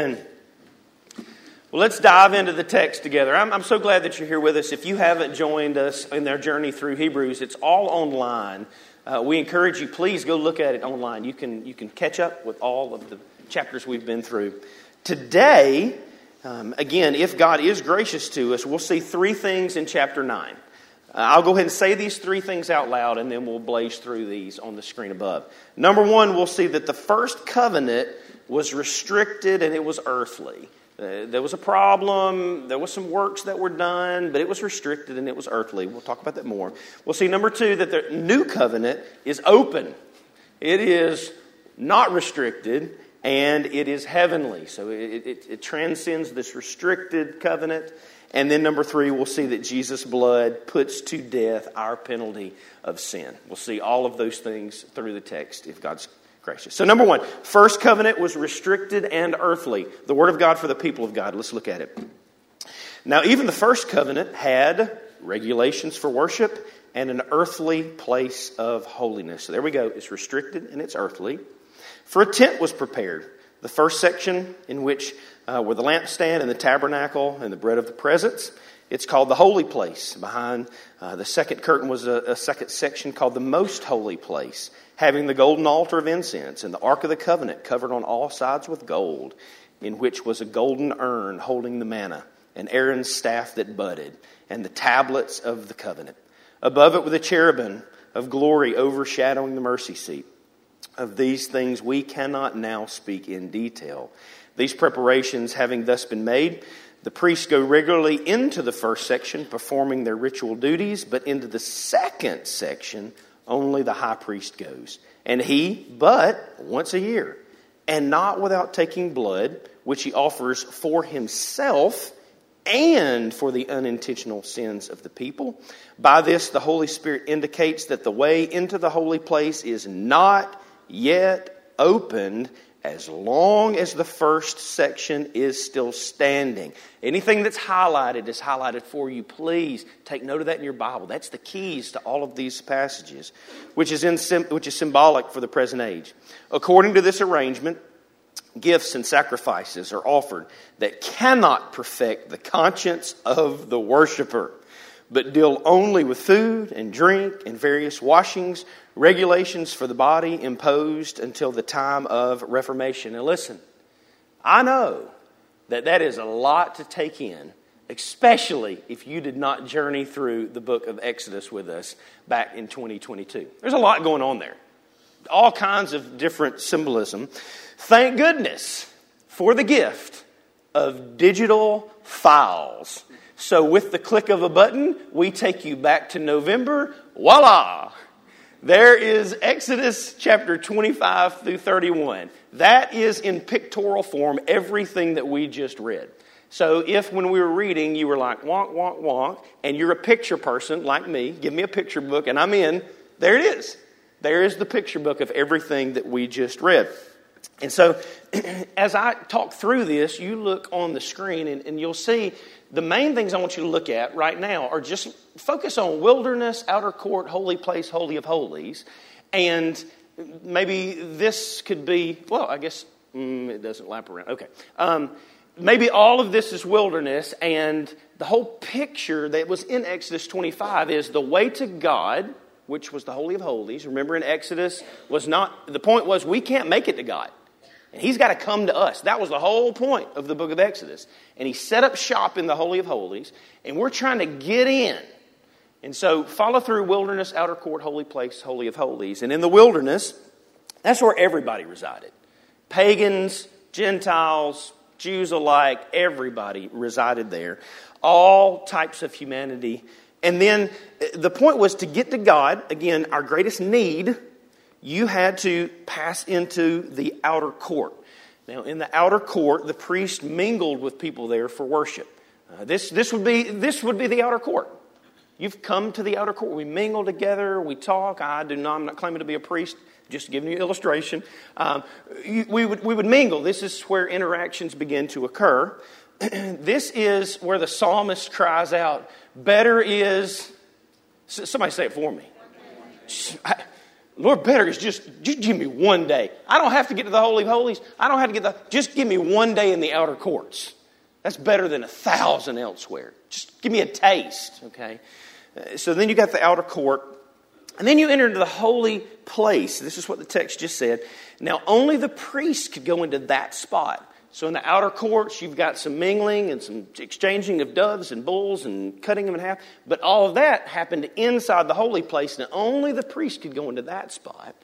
Well, let's dive into the text together. I'm, I'm, so glad that you're here with us. If you haven't joined us in their journey through Hebrews, it's all online. Uh, we encourage you, please go look at it online. You can, you can catch up with all of the chapters we've been through. Today, um, again, if God is gracious to us, we'll see three things in chapter 9. Uh, I'll go ahead and say these three things out loud, and then we'll blaze through these on the screen above. Number one, we'll see that the first covenant was restricted and it was earthly. Uh, there was a problem, there was some works that were done, but it was restricted and it was earthly. We'll talk about that more. We'll see, number two, that the new covenant is open. It is not restricted and it is heavenly. So it, it, it transcends this restricted covenant. And then, number three, we'll see that Jesus' blood puts to death our penalty of sin. We'll see all of those things through the text if God's gracious. So, number one, first covenant was restricted and earthly. The word of God for the people of God. Let's look at it. Now, even the first covenant had regulations for worship and an earthly place of holiness. So, there we go. It's restricted and it's earthly. For a tent was prepared. The first section, in which uh, were the lampstand and the tabernacle and the bread of the presence. It's called the holy place. Behind uh, the second curtain was a, a second section called the most holy place having the golden altar of incense and the ark of the covenant covered on all sides with gold, in which was a golden urn holding the manna, and Aaron's staff that budded, and the tablets of the covenant. Above it were the cherubim of glory overshadowing the mercy seat. Of these things we cannot now speak in detail. These preparations having thus been made, the priests go regularly into the first section, performing their ritual duties, but into the second section, only the high priest goes. And he, but once a year, and not without taking blood, which he offers for himself and for the unintentional sins of the people. By this, the Holy Spirit indicates that the way into the holy place is not yet opened as long as the first section is still standing. Anything that's highlighted is highlighted for you. Please take note of that in your Bible. That's the keys to all of these passages, which is, in, which is symbolic for the present age. According to this arrangement, gifts and sacrifices are offered that cannot perfect the conscience of the worshiper but deal only with food and drink and various washings, regulations for the body imposed until the time of Reformation. And listen, I know that that is a lot to take in, especially if you did not journey through the book of Exodus with us back in 2022. There's a lot going on there, all kinds of different symbolism. Thank goodness for the gift of digital files so, with the click of a button, we take you back to November. Voila! There is Exodus chapter 25 through 31. That is in pictorial form everything that we just read. So, if when we were reading you were like, wonk, wonk, wonk, and you're a picture person like me, give me a picture book, and I'm in, there it is. There is the picture book of everything that we just read. And so, as I talk through this, you look on the screen and, and you'll see the main things I want you to look at right now are just focus on wilderness, outer court, holy place, holy of holies. And maybe this could be, well, I guess mm, it doesn't lap around. Okay. Um, maybe all of this is wilderness, and the whole picture that was in Exodus 25 is the way to God, which was the Holy of Holies. Remember in Exodus was not, the point was we can't make it to God. And he's got to come to us. That was the whole point of the book of Exodus. And he set up shop in the Holy of Holies, and we're trying to get in. And so follow through wilderness, outer court, holy place, Holy of Holies. And in the wilderness, that's where everybody resided pagans, Gentiles, Jews alike, everybody resided there. All types of humanity. And then uh, the point was to get to God, again, our greatest need you had to pass into the outer court. Now, in the outer court, the priest mingled with people there for worship. Uh, this, this, would be, this would be the outer court. You've come to the outer court. We mingle together, we talk. I do not, I'm not claiming to be a priest, just giving you an illustration. Um, we, would, we would mingle. This is where interactions begin to occur. this is where the psalmist cries out, Better is. Somebody say it for me. Lord, better is just, just give me one day. I don't have to get to the Holy of Holies. I don't have to get the, just give me one day in the outer courts. That's better than a thousand elsewhere. Just give me a taste, okay? Uh, so then you got the outer court. And then you enter into the holy place. This is what the text just said. Now, only the priest could go into that spot. So in the outer courts, you've got some mingling and some exchanging of doves and bulls and cutting them in half. But all of that happened inside the holy place, and only the priest could go into that spot.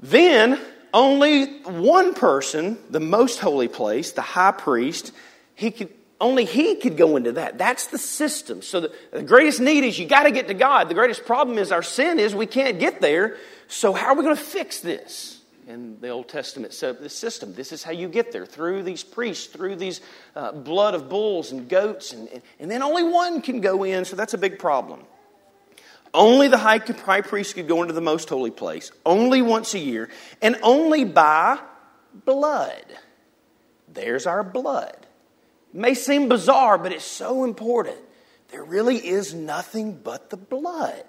Then, only one person, the most holy place, the high priest, he could only he could go into that. That's the system. So the, the greatest need is you got to get to God. The greatest problem is our sin is we can't get there. So how are we going to fix this? In the Old Testament set up this system. This is how you get there through these priests, through these uh, blood of bulls and goats, and, and then only one can go in, so that's a big problem. Only the high, high priest could go into the most holy place, only once a year, and only by blood. There's our blood. It may seem bizarre, but it's so important. There really is nothing but the blood.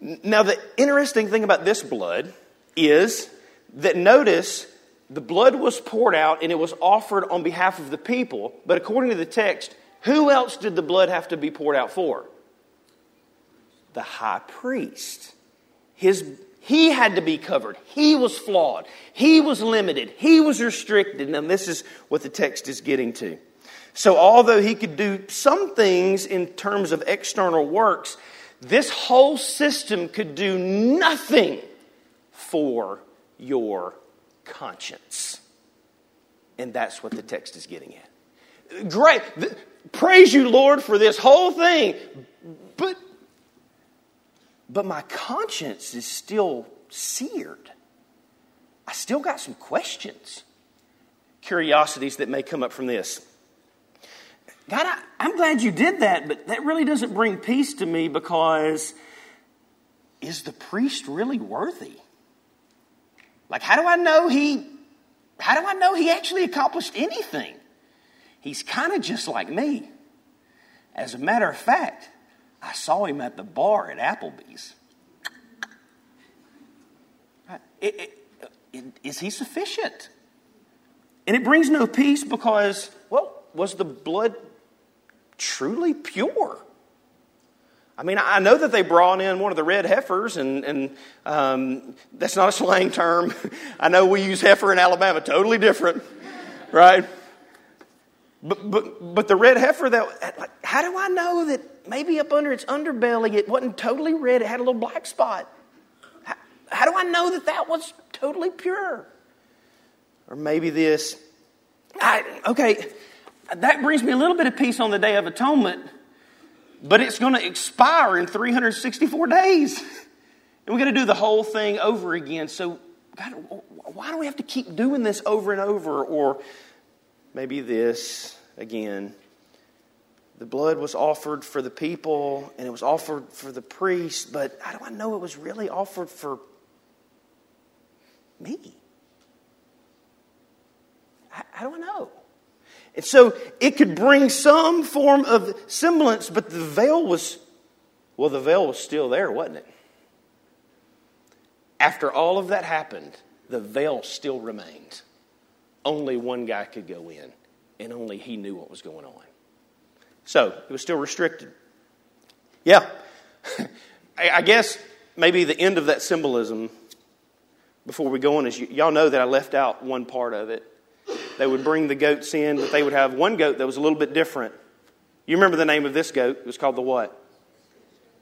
Now, the interesting thing about this blood is that notice the blood was poured out and it was offered on behalf of the people, but according to the text, who else did the blood have to be poured out for? The high priest. His, he had to be covered. He was flawed. He was limited. He was restricted. Now, this is what the text is getting to. So, although he could do some things in terms of external works, this whole system could do nothing for your conscience. And that's what the text is getting at. Great. Praise you, Lord, for this whole thing. But, but my conscience is still seared. I still got some questions, curiosities that may come up from this. God, I, I'm glad you did that, but that really doesn't bring peace to me because is the priest really worthy? Like, how do I know he, how do I know he actually accomplished anything? He's kind of just like me. As a matter of fact, I saw him at the bar at Applebee's. Is he sufficient? And it brings no peace because, well, was the blood truly pure? I mean, I know that they brought in one of the red heifers, and, and um, that's not a slang term. I know we use heifer in Alabama, totally different, right? But, but, but the red heifer, that, like, how do I know that maybe up under its underbelly it wasn't totally red, it had a little black spot? How, how do I know that that was totally pure? Or maybe this. I, okay, that brings me a little bit of peace on the Day of Atonement but it's going to expire in 364 days. And we're going to do the whole thing over again. So, God, why do we have to keep doing this over and over? Or maybe this again. The blood was offered for the people and it was offered for the priest, but how do I know it was really offered for me? How do I know? And so it could bring some form of semblance, but the veil was, well, the veil was still there, wasn't it? After all of that happened, the veil still remained. Only one guy could go in, and only he knew what was going on. So it was still restricted. Yeah. I guess maybe the end of that symbolism before we go on is y'all know that I left out one part of it they would bring the goats in, but they would have one goat that was a little bit different. You remember the name of this goat? It was called the what?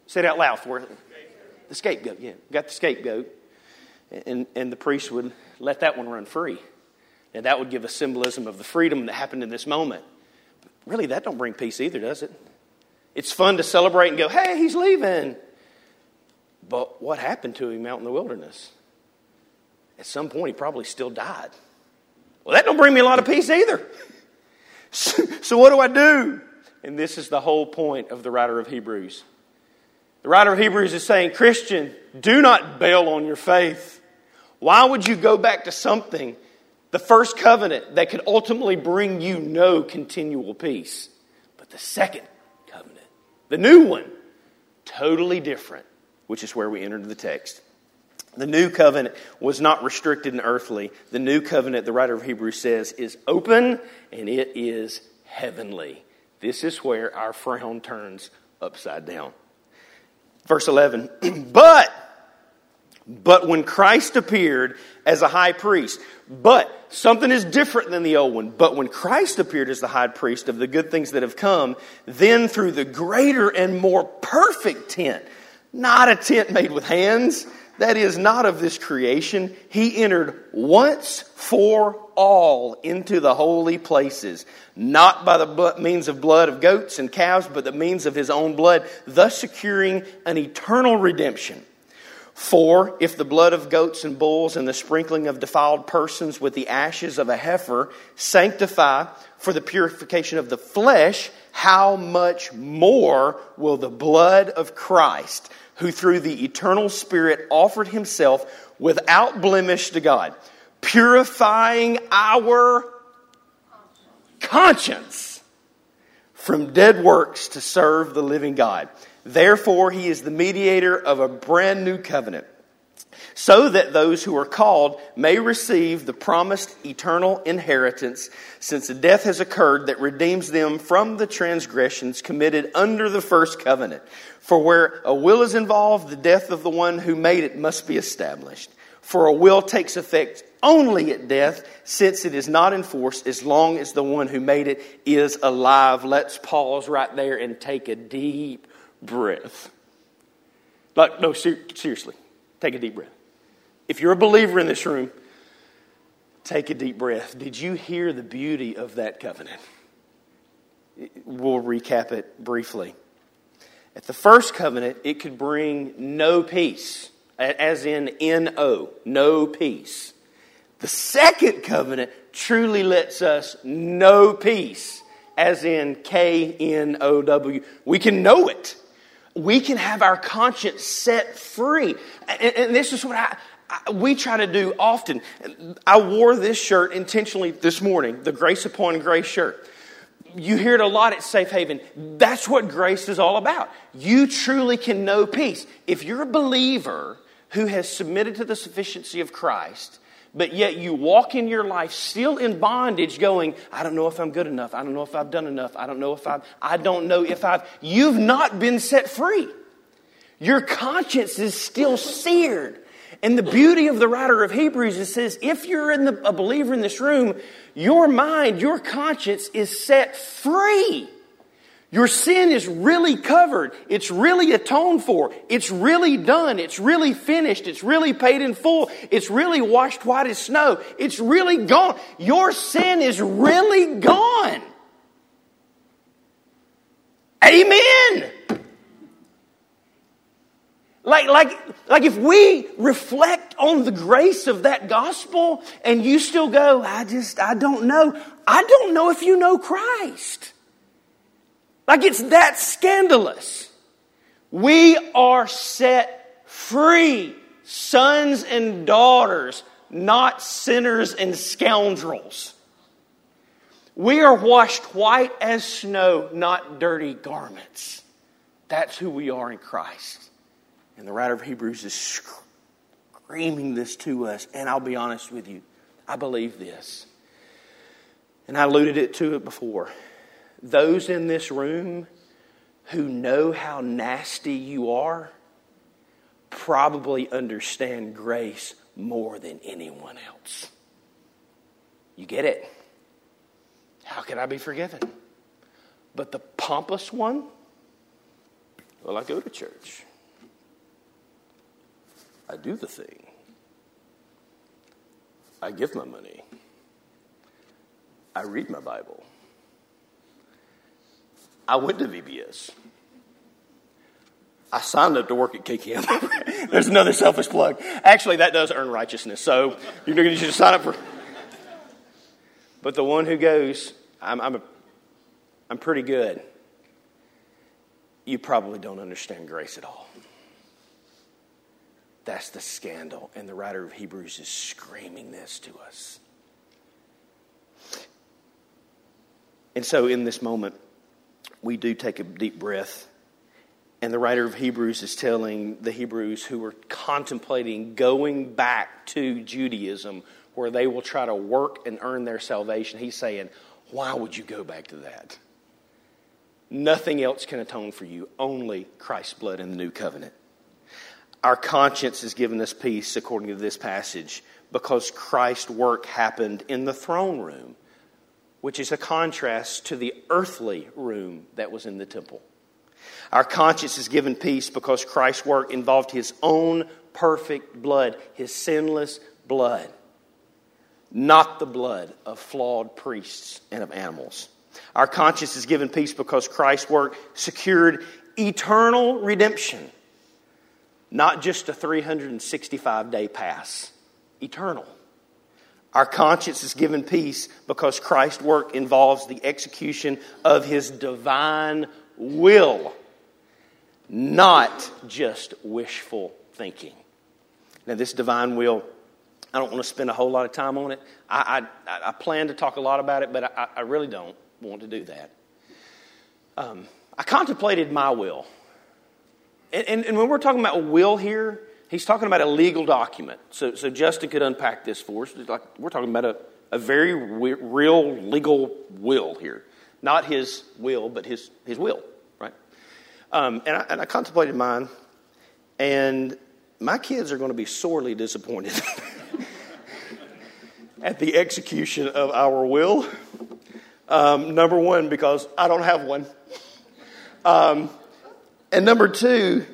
Say it out loud for it. The scapegoat, yeah. Got the scapegoat. And, and the priest would let that one run free. And that would give a symbolism of the freedom that happened in this moment. But really, that don't bring peace either, does it? It's fun to celebrate and go, hey, he's leaving. But what happened to him out in the wilderness? At some point, he probably still died. Well, that don't bring me a lot of peace either. so, what do I do? And this is the whole point of the writer of Hebrews. The writer of Hebrews is saying, Christian, do not bail on your faith. Why would you go back to something, the first covenant, that could ultimately bring you no continual peace? But the second covenant, the new one, totally different, which is where we enter into the text. The new covenant was not restricted and earthly. The new covenant, the writer of Hebrews says, is open and it is heavenly. This is where our frown turns upside down. Verse 11, but, but when Christ appeared as a high priest, but something is different than the old one. But when Christ appeared as the high priest of the good things that have come, then through the greater and more perfect tent, not a tent made with hands, that is not of this creation, he entered once for all into the holy places, not by the means of blood of goats and calves, but the means of his own blood, thus securing an eternal redemption. For if the blood of goats and bulls and the sprinkling of defiled persons with the ashes of a heifer sanctify for the purification of the flesh, how much more will the blood of Christ, who through the eternal Spirit offered himself without blemish to God, purifying our conscience from dead works to serve the living God. Therefore, he is the mediator of a brand new covenant, so that those who are called may receive the promised eternal inheritance, since a death has occurred that redeems them from the transgressions committed under the first covenant. For where a will is involved, the death of the one who made it must be established. For a will takes effect only at death, since it is not enforced as long as the one who made it is alive. Let's pause right there and take a deep breath. Like, no, ser- seriously, take a deep breath. If you're a believer in this room, take a deep breath. Did you hear the beauty of that covenant? We'll recap it briefly. At the first covenant, it could bring no peace, as in N O, no peace. The second covenant truly lets us know peace, as in K N O W. We can know it we can have our conscience set free. And, and this is what I, I, we try to do often. I wore this shirt intentionally this morning, the Grace Upon Grace shirt. You hear it a lot at Safe Haven. That's what grace is all about. You truly can know peace. If you're a believer who has submitted to the sufficiency of Christ, but yet you walk in your life still in bondage going i don't know if i'm good enough i don't know if i've done enough i don't know if i've i don't know if i've you've not been set free your conscience is still seared and the beauty of the writer of hebrews is says if you're in the, a believer in this room your mind your conscience is set free your sin is really covered. It's really atoned for. It's really done. It's really finished. It's really paid in full. It's really washed white as snow. It's really gone. Your sin is really gone. Amen. Like, like, like if we reflect on the grace of that gospel and you still go, I just, I don't know. I don't know if you know Christ. Like it's that scandalous. We are set free, sons and daughters, not sinners and scoundrels. We are washed white as snow, not dirty garments. That's who we are in Christ. And the writer of Hebrews is screaming this to us. And I'll be honest with you, I believe this. And I alluded it to it before those in this room who know how nasty you are probably understand grace more than anyone else. You get it? How can I be forgiven? But the pompous one, well, I go to church. I do the thing. I give my money. I read my Bible. I went to VBS. I signed up to work at KCAM. There's another selfish plug. Actually, that does earn righteousness. So you're going to sign up for. But the one who goes, I'm, I'm, a, I'm pretty good. You probably don't understand grace at all. That's the scandal. And the writer of Hebrews is screaming this to us. And so, in this moment, we do take a deep breath And the writer of Hebrews is telling the Hebrews who are contemplating going back to Judaism, where they will try to work and earn their salvation, he's saying, Why would you go back to that? Nothing else can atone for you, only Christ's blood in the new covenant. Our conscience is given us peace, according to this passage, because Christ's work happened in the throne room, which is a contrast to the earthly room that was in the temple. Our conscience is given peace because Christ's work involved his own perfect blood, his sinless blood, not the blood of flawed priests and of animals. Our conscience is given peace because Christ's work secured eternal redemption, not just a 365 day pass, eternal. Our conscience is given peace because Christ's work involves the execution of his divine will, not just wishful thinking. Now, this divine will, I don't want to spend a whole lot of time on it. I, I, I plan to talk a lot about it, but I, I really don't want to do that. Um, I contemplated my will. And, and, and, when we're talking about a will here, he's talking about a legal document. So, so Justin could unpack this for us. Like, we're talking about a, a very re- real legal will here. Not his will, but his, his will, right? Um, and, I, and I contemplated mine, and my kids are going to be sorely disappointed at the execution of our will. Um, number one, because I don't have one. Um, and number two,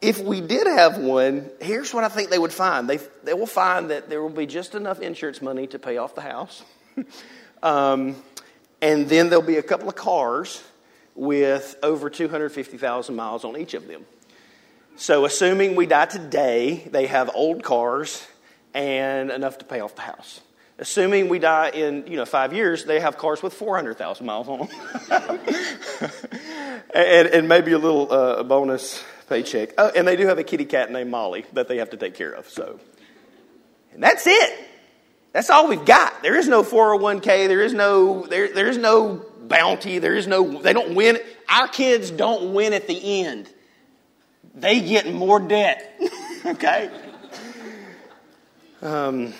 if we did have one, here's what I think they would find. They, they will find that there will be just enough insurance money to pay off the house. um, and then there'll be a couple of cars with over 250,000 miles on each of them. So, assuming we die today, they have old cars and enough to pay off the house. Assuming we die in you know five years, they have cars with 400,000 miles on them, and, and, maybe a little uh, bonus paycheck. Oh, and they do have a kitty cat named Molly that they have to take care of. So, and that's it. That's all we've got. There is no 401k. There is no there, there is no bounty. There is no. They don't win. Our kids don't win at the end. They get more debt. okay. Um,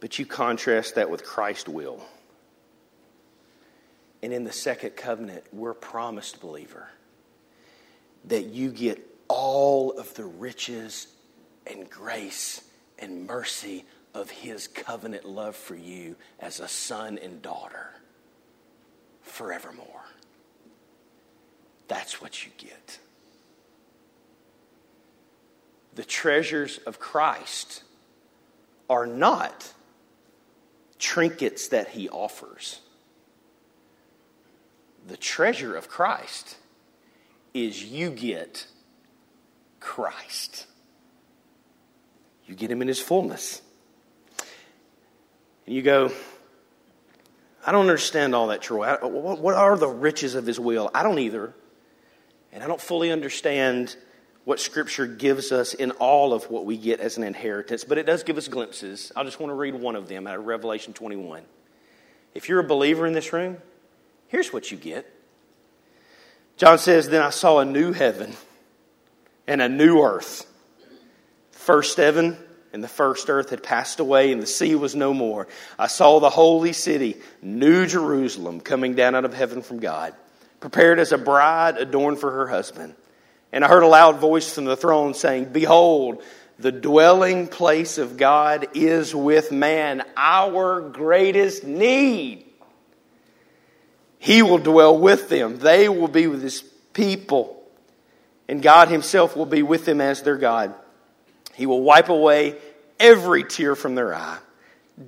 but you contrast that with Christ's will. And in the second covenant, we're promised, believer, that you get all of the riches and grace and mercy of his covenant love for you as a son and daughter forevermore. That's what you get. The treasures of Christ are not trinkets that he offers. The treasure of Christ is you get Christ. You get him in his fullness. And you go, I don't understand all that, Troy. What are the riches of his will? I don't either. And I don't fully understand what Scripture gives us in all of what we get as an inheritance, but it does give us glimpses. I just want to read one of them out of Revelation 21. If you're a believer in this room, here's what you get. John says, Then I saw a new heaven and a new earth. First heaven and the first earth had passed away, and the sea was no more. I saw the holy city, New Jerusalem, coming down out of heaven from God, prepared as a bride adorned for her husband. And I heard a loud voice from the throne saying, Behold, the dwelling place of God is with man, our greatest need. He will dwell with them, they will be with his people, and God himself will be with them as their God. He will wipe away every tear from their eye.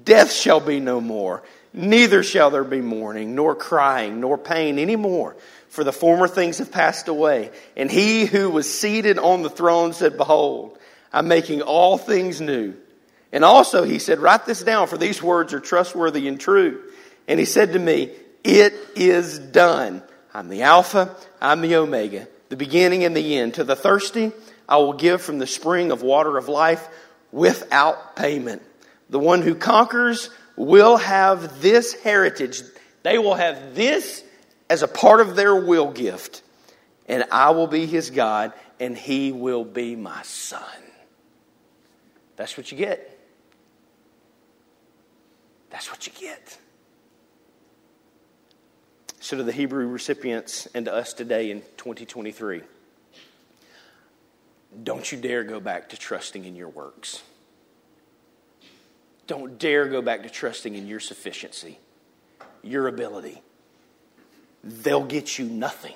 Death shall be no more, neither shall there be mourning, nor crying, nor pain any more for the former things have passed away. And he who was seated on the throne said, Behold, I'm making all things new. And also he said, Write this down, for these words are trustworthy and true. And he said to me, It is done. I'm the Alpha, I'm the Omega, the beginning and the end. To the thirsty, I will give from the spring of water of life without payment. The one who conquers will have this heritage. They will have this as a part of their will gift, and I will be his God, and he will be my son. That's what you get. That's what you get. So, to the Hebrew recipients and to us today in 2023, don't you dare go back to trusting in your works. Don't dare go back to trusting in your sufficiency, your ability. They'll get you nothing.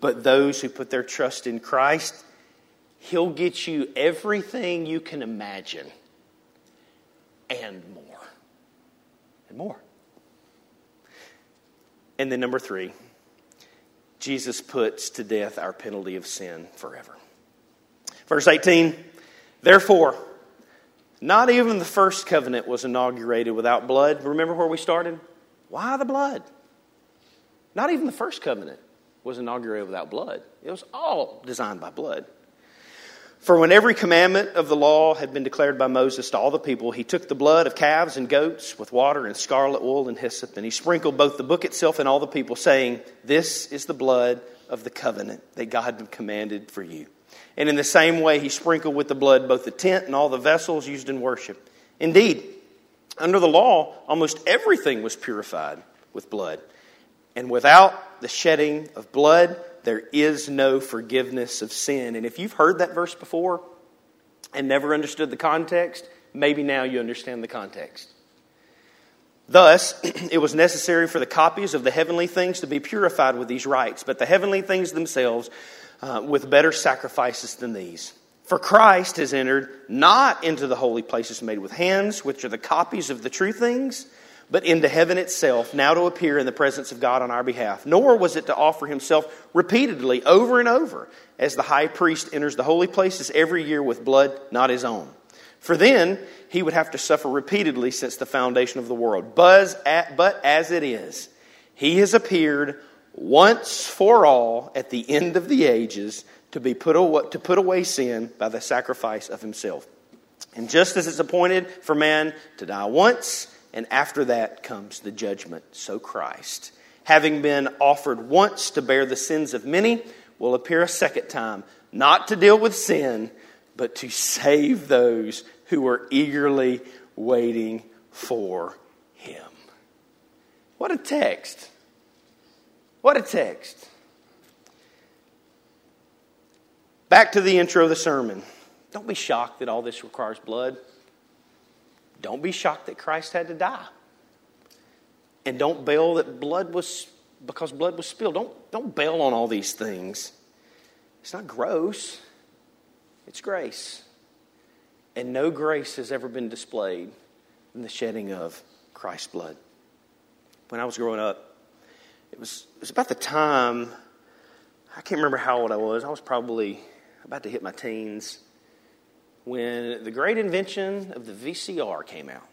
But those who put their trust in Christ, He'll get you everything you can imagine and more. And more. And then, number three, Jesus puts to death our penalty of sin forever. Verse 18, therefore, not even the first covenant was inaugurated without blood. Remember where we started? Why the blood? Not even the first covenant was inaugurated without blood. It was all designed by blood. For when every commandment of the law had been declared by Moses to all the people, he took the blood of calves and goats with water and scarlet wool and hyssop, and he sprinkled both the book itself and all the people, saying, This is the blood of the covenant that God commanded for you. And in the same way, he sprinkled with the blood both the tent and all the vessels used in worship. Indeed, under the law, almost everything was purified with blood. And without the shedding of blood, there is no forgiveness of sin. And if you've heard that verse before and never understood the context, maybe now you understand the context. Thus, it was necessary for the copies of the heavenly things to be purified with these rites, but the heavenly things themselves uh, with better sacrifices than these. For Christ has entered not into the holy places made with hands, which are the copies of the true things but into heaven itself, now to appear in the presence of God on our behalf. Nor was it to offer himself repeatedly over and over, as the high priest enters the holy places every year with blood not his own. For then he would have to suffer repeatedly since the foundation of the world. But as it is, he has appeared once for all at the end of the ages to, be put away, to put away sin by the sacrifice of himself. And just as it's appointed for man to die once, and after that comes the judgment. So Christ, having been offered once to bear the sins of many, will appear a second time, not to deal with sin, but to save those who are eagerly waiting for him. What a text! What a text. Back to the intro of the sermon. Don't be shocked that all this requires blood. Don't be shocked that Christ had to die. And don't bail that blood was because blood was spilled. Don't, don't bail on all these things. It's not gross, it's grace. And no grace has ever been displayed in the shedding of Christ's blood. When I was growing up, it was, it was about the time, I can't remember how old I was. I was probably about to hit my teens when the great invention of the VCR came out.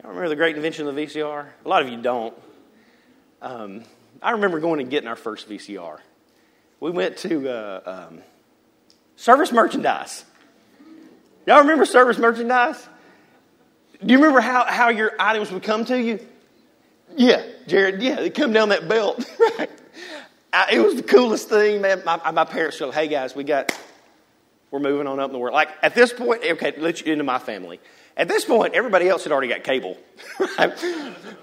Y'all remember the great invention of the VCR? A lot of you don't. Um, I remember going and getting our first VCR. We went to uh, um, service merchandise. Y'all remember service merchandise? Do you remember how, how your items would come to you? Yeah, Jared, yeah, they come down that belt. right. I, it was the coolest thing, man. My, my parents said, hey guys, we got we're moving on up in the world. Like at this point, okay, let's into my family. At this point, everybody else had already got cable.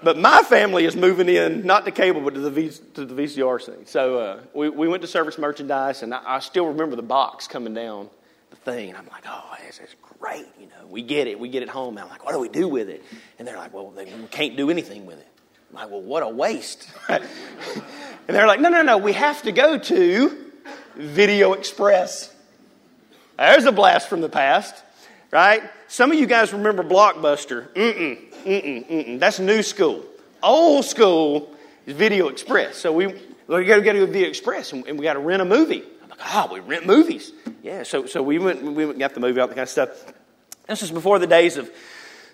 but my family is moving in, not to cable, but to the, v, to the VCR thing. So uh, we, we went to service merchandise, and I, I, still remember the box coming down the thing. And I'm like, oh, this is great. You know, we get it. We get it home. And I'm like, what do we do with it? And they're like, well, we can't do anything with it. I'm like, well, what a waste. and they're like, no, no, no, we have to go to Video Express. There's a blast from the past, right? Some of you guys remember Blockbuster. Mm-mm, mm-mm, mm-mm. That's new school. Old school is Video Express. So we, we got to go to Video Express and, and we got to rent a movie. I'm like, oh, we rent movies. Yeah, so, so we went, we went got the movie, all that kind of stuff. This was before the days of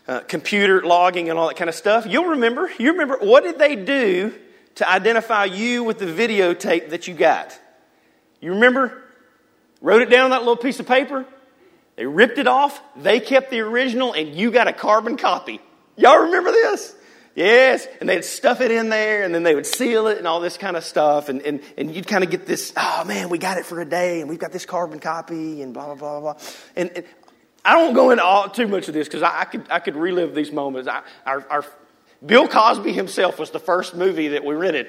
uh, computer logging and all that kind of stuff. You'll remember, you remember, what did they do to identify you with the videotape that you got? You remember? Wrote it down on that little piece of paper. They ripped it off. They kept the original, and you got a carbon copy. Y'all remember this? Yes, and they'd stuff it in there, and then they would seal it and all this kind of stuff, and, and, and you'd kind of get this, oh man, we got it for a day, and we've got this carbon copy, and blah, blah, blah, blah. And, and I don't go into all, too much of this because I, I, could, I could relive these moments. I, our, our, Bill Cosby himself was the first movie that we rented,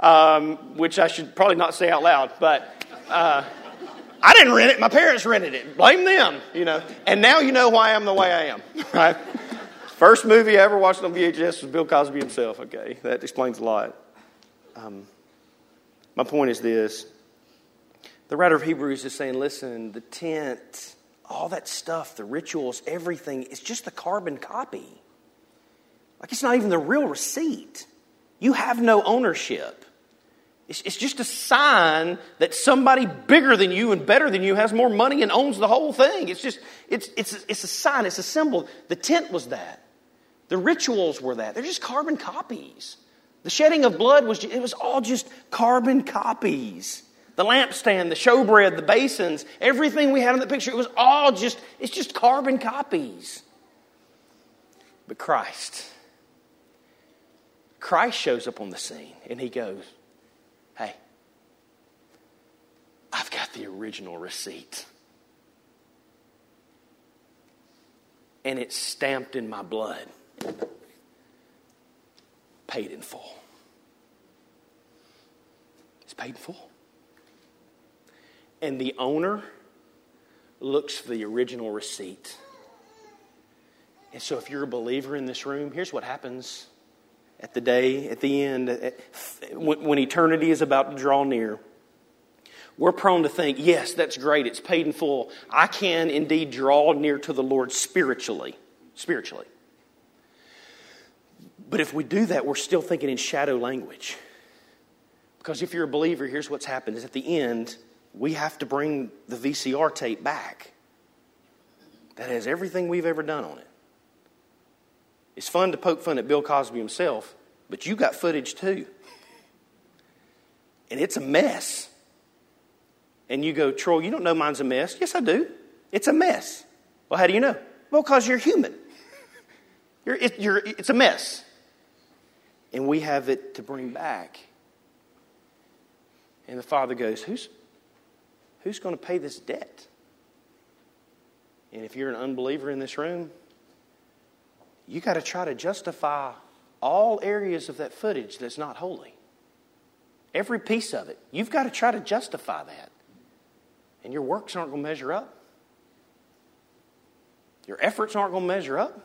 um, which I should probably not say out loud, but uh, I didn't rent it. My parents rented it. Blame them, you know. And now you know why I'm the way I am, right? First movie I ever watched on VHS was Bill Cosby himself, okay? That explains a lot. Um, my point is this the writer of Hebrews is saying, listen, the tent, all that stuff, the rituals, everything, it's just the carbon copy. Like it's not even the real receipt. You have no ownership. It's, it's just a sign that somebody bigger than you and better than you has more money and owns the whole thing. It's just, it's, it's, it's a sign, it's a symbol. The tent was that. The rituals were that. They're just carbon copies. The shedding of blood was, it was all just carbon copies. The lampstand, the showbread, the basins, everything we had in the picture, it was all just, it's just carbon copies. But Christ, Christ shows up on the scene and he goes, Hey, I've got the original receipt. And it's stamped in my blood paid in full. It's paid in full. And the owner looks for the original receipt. And so, if you're a believer in this room, here's what happens at the day, at the end, when eternity is about to draw near. We're prone to think, yes, that's great, it's paid in full. I can indeed draw near to the Lord spiritually. Spiritually. But if we do that, we're still thinking in shadow language. Because if you're a believer, here's what's happened is at the end, we have to bring the VCR tape back that has everything we've ever done on it. It's fun to poke fun at Bill Cosby himself, but you got footage too. And it's a mess. And you go, Troy, you don't know mine's a mess. Yes, I do. It's a mess. Well, how do you know? Well, because you're human. You're, it, you're, it's a mess and we have it to bring back. And the father goes, Who's, who's going to pay this debt? And if you're an unbeliever in this room, you got to try to justify all areas of that footage that's not holy. Every piece of it. You've got to try to justify that. And your works aren't going to measure up. Your efforts aren't going to measure up.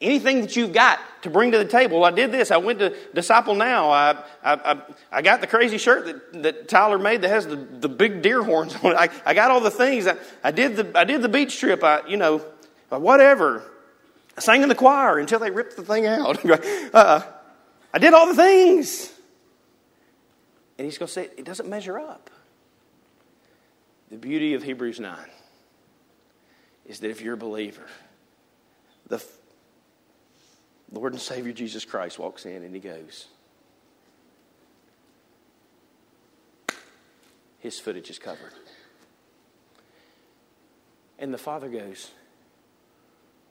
Anything that you've got to bring to the table. I did this. I went to Disciple Now. I, I, I, got the crazy shirt that, that Tyler made that has the, the big deer horns on it. I, I got all the things. I, I, did the, I did the beach trip. I, you know, whatever. I sang in the choir until they ripped the thing out. uh, I did all the things. And he's going to say, it doesn't measure up. The beauty of Hebrews 9 is that if you're a believer, the Lord and Savior Jesus Christ walks in and he goes, His footage is covered. And the father goes,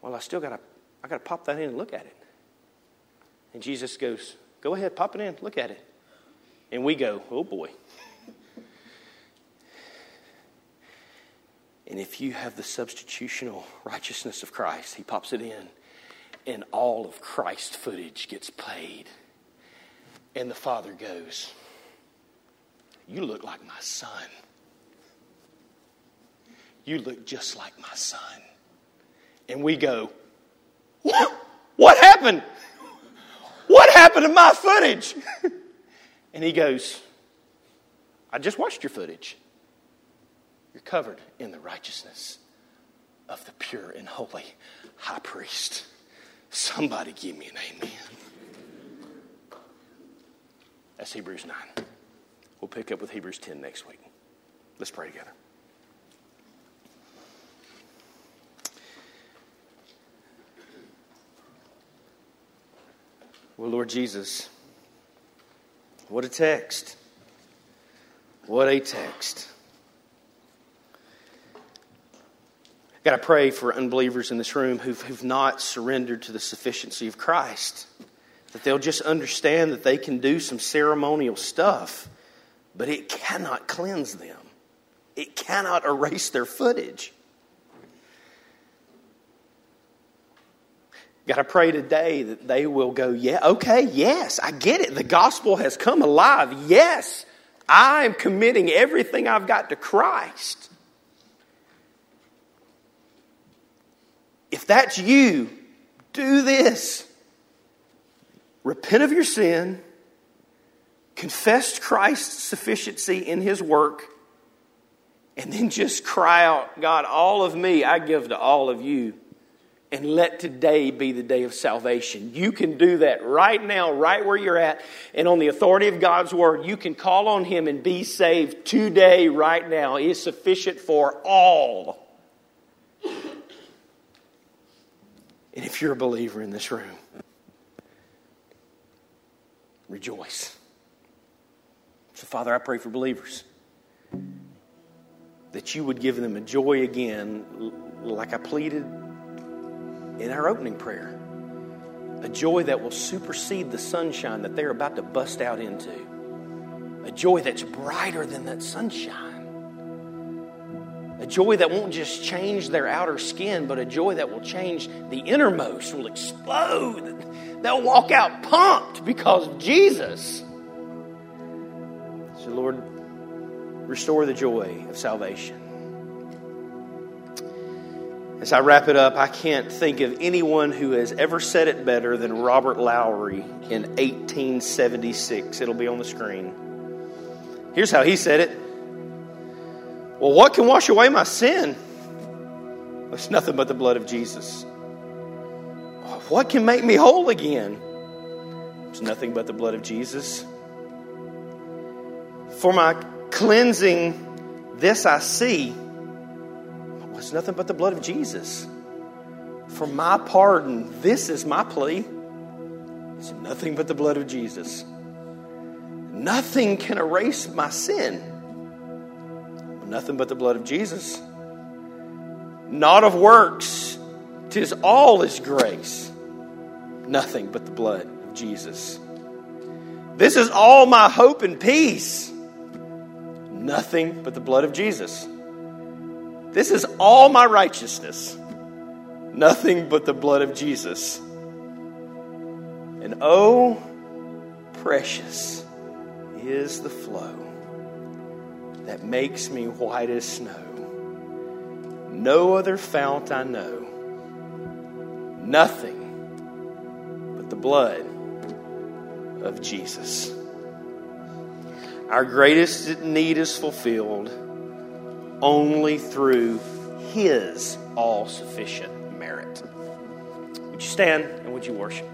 Well, I still got to I got to pop that in and look at it. And Jesus goes, Go ahead, pop it in, look at it. And we go, Oh boy. And if you have the substitutional righteousness of Christ, he pops it in and all of Christ's footage gets played. And the father goes, You look like my son. You look just like my son. And we go, What, what happened? What happened to my footage? and he goes, I just watched your footage. You're covered in the righteousness of the pure and holy high priest. Somebody give me an amen. That's Hebrews 9. We'll pick up with Hebrews 10 next week. Let's pray together. Well, Lord Jesus, what a text. What a text. Got to pray for unbelievers in this room who've, who've not surrendered to the sufficiency of Christ. That they'll just understand that they can do some ceremonial stuff, but it cannot cleanse them, it cannot erase their footage. Got to pray today that they will go, yeah, okay, yes, I get it. The gospel has come alive. Yes, I am committing everything I've got to Christ. If that's you, do this. Repent of your sin, confess Christ's sufficiency in his work, and then just cry out, God, all of me I give to all of you. And let today be the day of salvation. You can do that right now, right where you're at. And on the authority of God's word, you can call on Him and be saved today, right now. He is sufficient for all. And if you're a believer in this room, rejoice. So, Father, I pray for believers that you would give them a joy again, like I pleaded in our opening prayer. A joy that will supersede the sunshine that they're about to bust out into. A joy that's brighter than that sunshine. Joy that won't just change their outer skin, but a joy that will change the innermost, will explode. They'll walk out pumped because of Jesus. So, Lord, restore the joy of salvation. As I wrap it up, I can't think of anyone who has ever said it better than Robert Lowry in 1876. It'll be on the screen. Here's how he said it well, what can wash away my sin? It's nothing but the blood of Jesus. What can make me whole again? It's nothing but the blood of Jesus. For my cleansing, this I see. It's nothing but the blood of Jesus. For my pardon, this is my plea. It's nothing but the blood of Jesus. Nothing can erase my sin. Nothing but the blood of Jesus. Not of works, tis all His grace. Nothing but the blood of Jesus. This is all my hope and peace. Nothing but the blood of Jesus. This is all my righteousness. Nothing but the blood of Jesus. And oh, precious is the flow that makes me white as snow. No other fount I know. Nothing but the blood of Jesus. Our greatest need is fulfilled only through His all sufficient merit. Would you stand and would you worship?